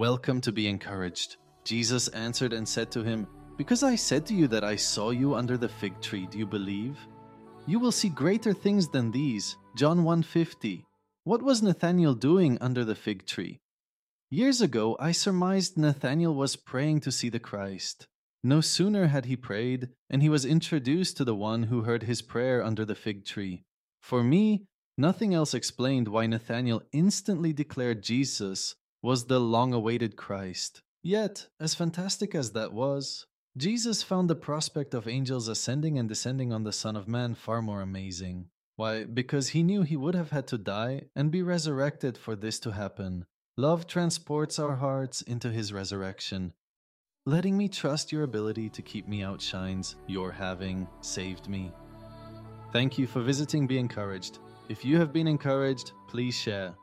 Welcome to be encouraged. Jesus answered and said to him, Because I said to you that I saw you under the fig tree, do you believe? You will see greater things than these. John 1:50. What was Nathanael doing under the fig tree? Years ago, I surmised Nathanael was praying to see the Christ. No sooner had he prayed, and he was introduced to the one who heard his prayer under the fig tree. For me, nothing else explained why Nathanael instantly declared Jesus was the long awaited Christ. Yet, as fantastic as that was, Jesus found the prospect of angels ascending and descending on the Son of Man far more amazing. Why, because he knew he would have had to die and be resurrected for this to happen. Love transports our hearts into his resurrection. Letting me trust your ability to keep me outshines your having saved me. Thank you for visiting Be Encouraged. If you have been encouraged, please share.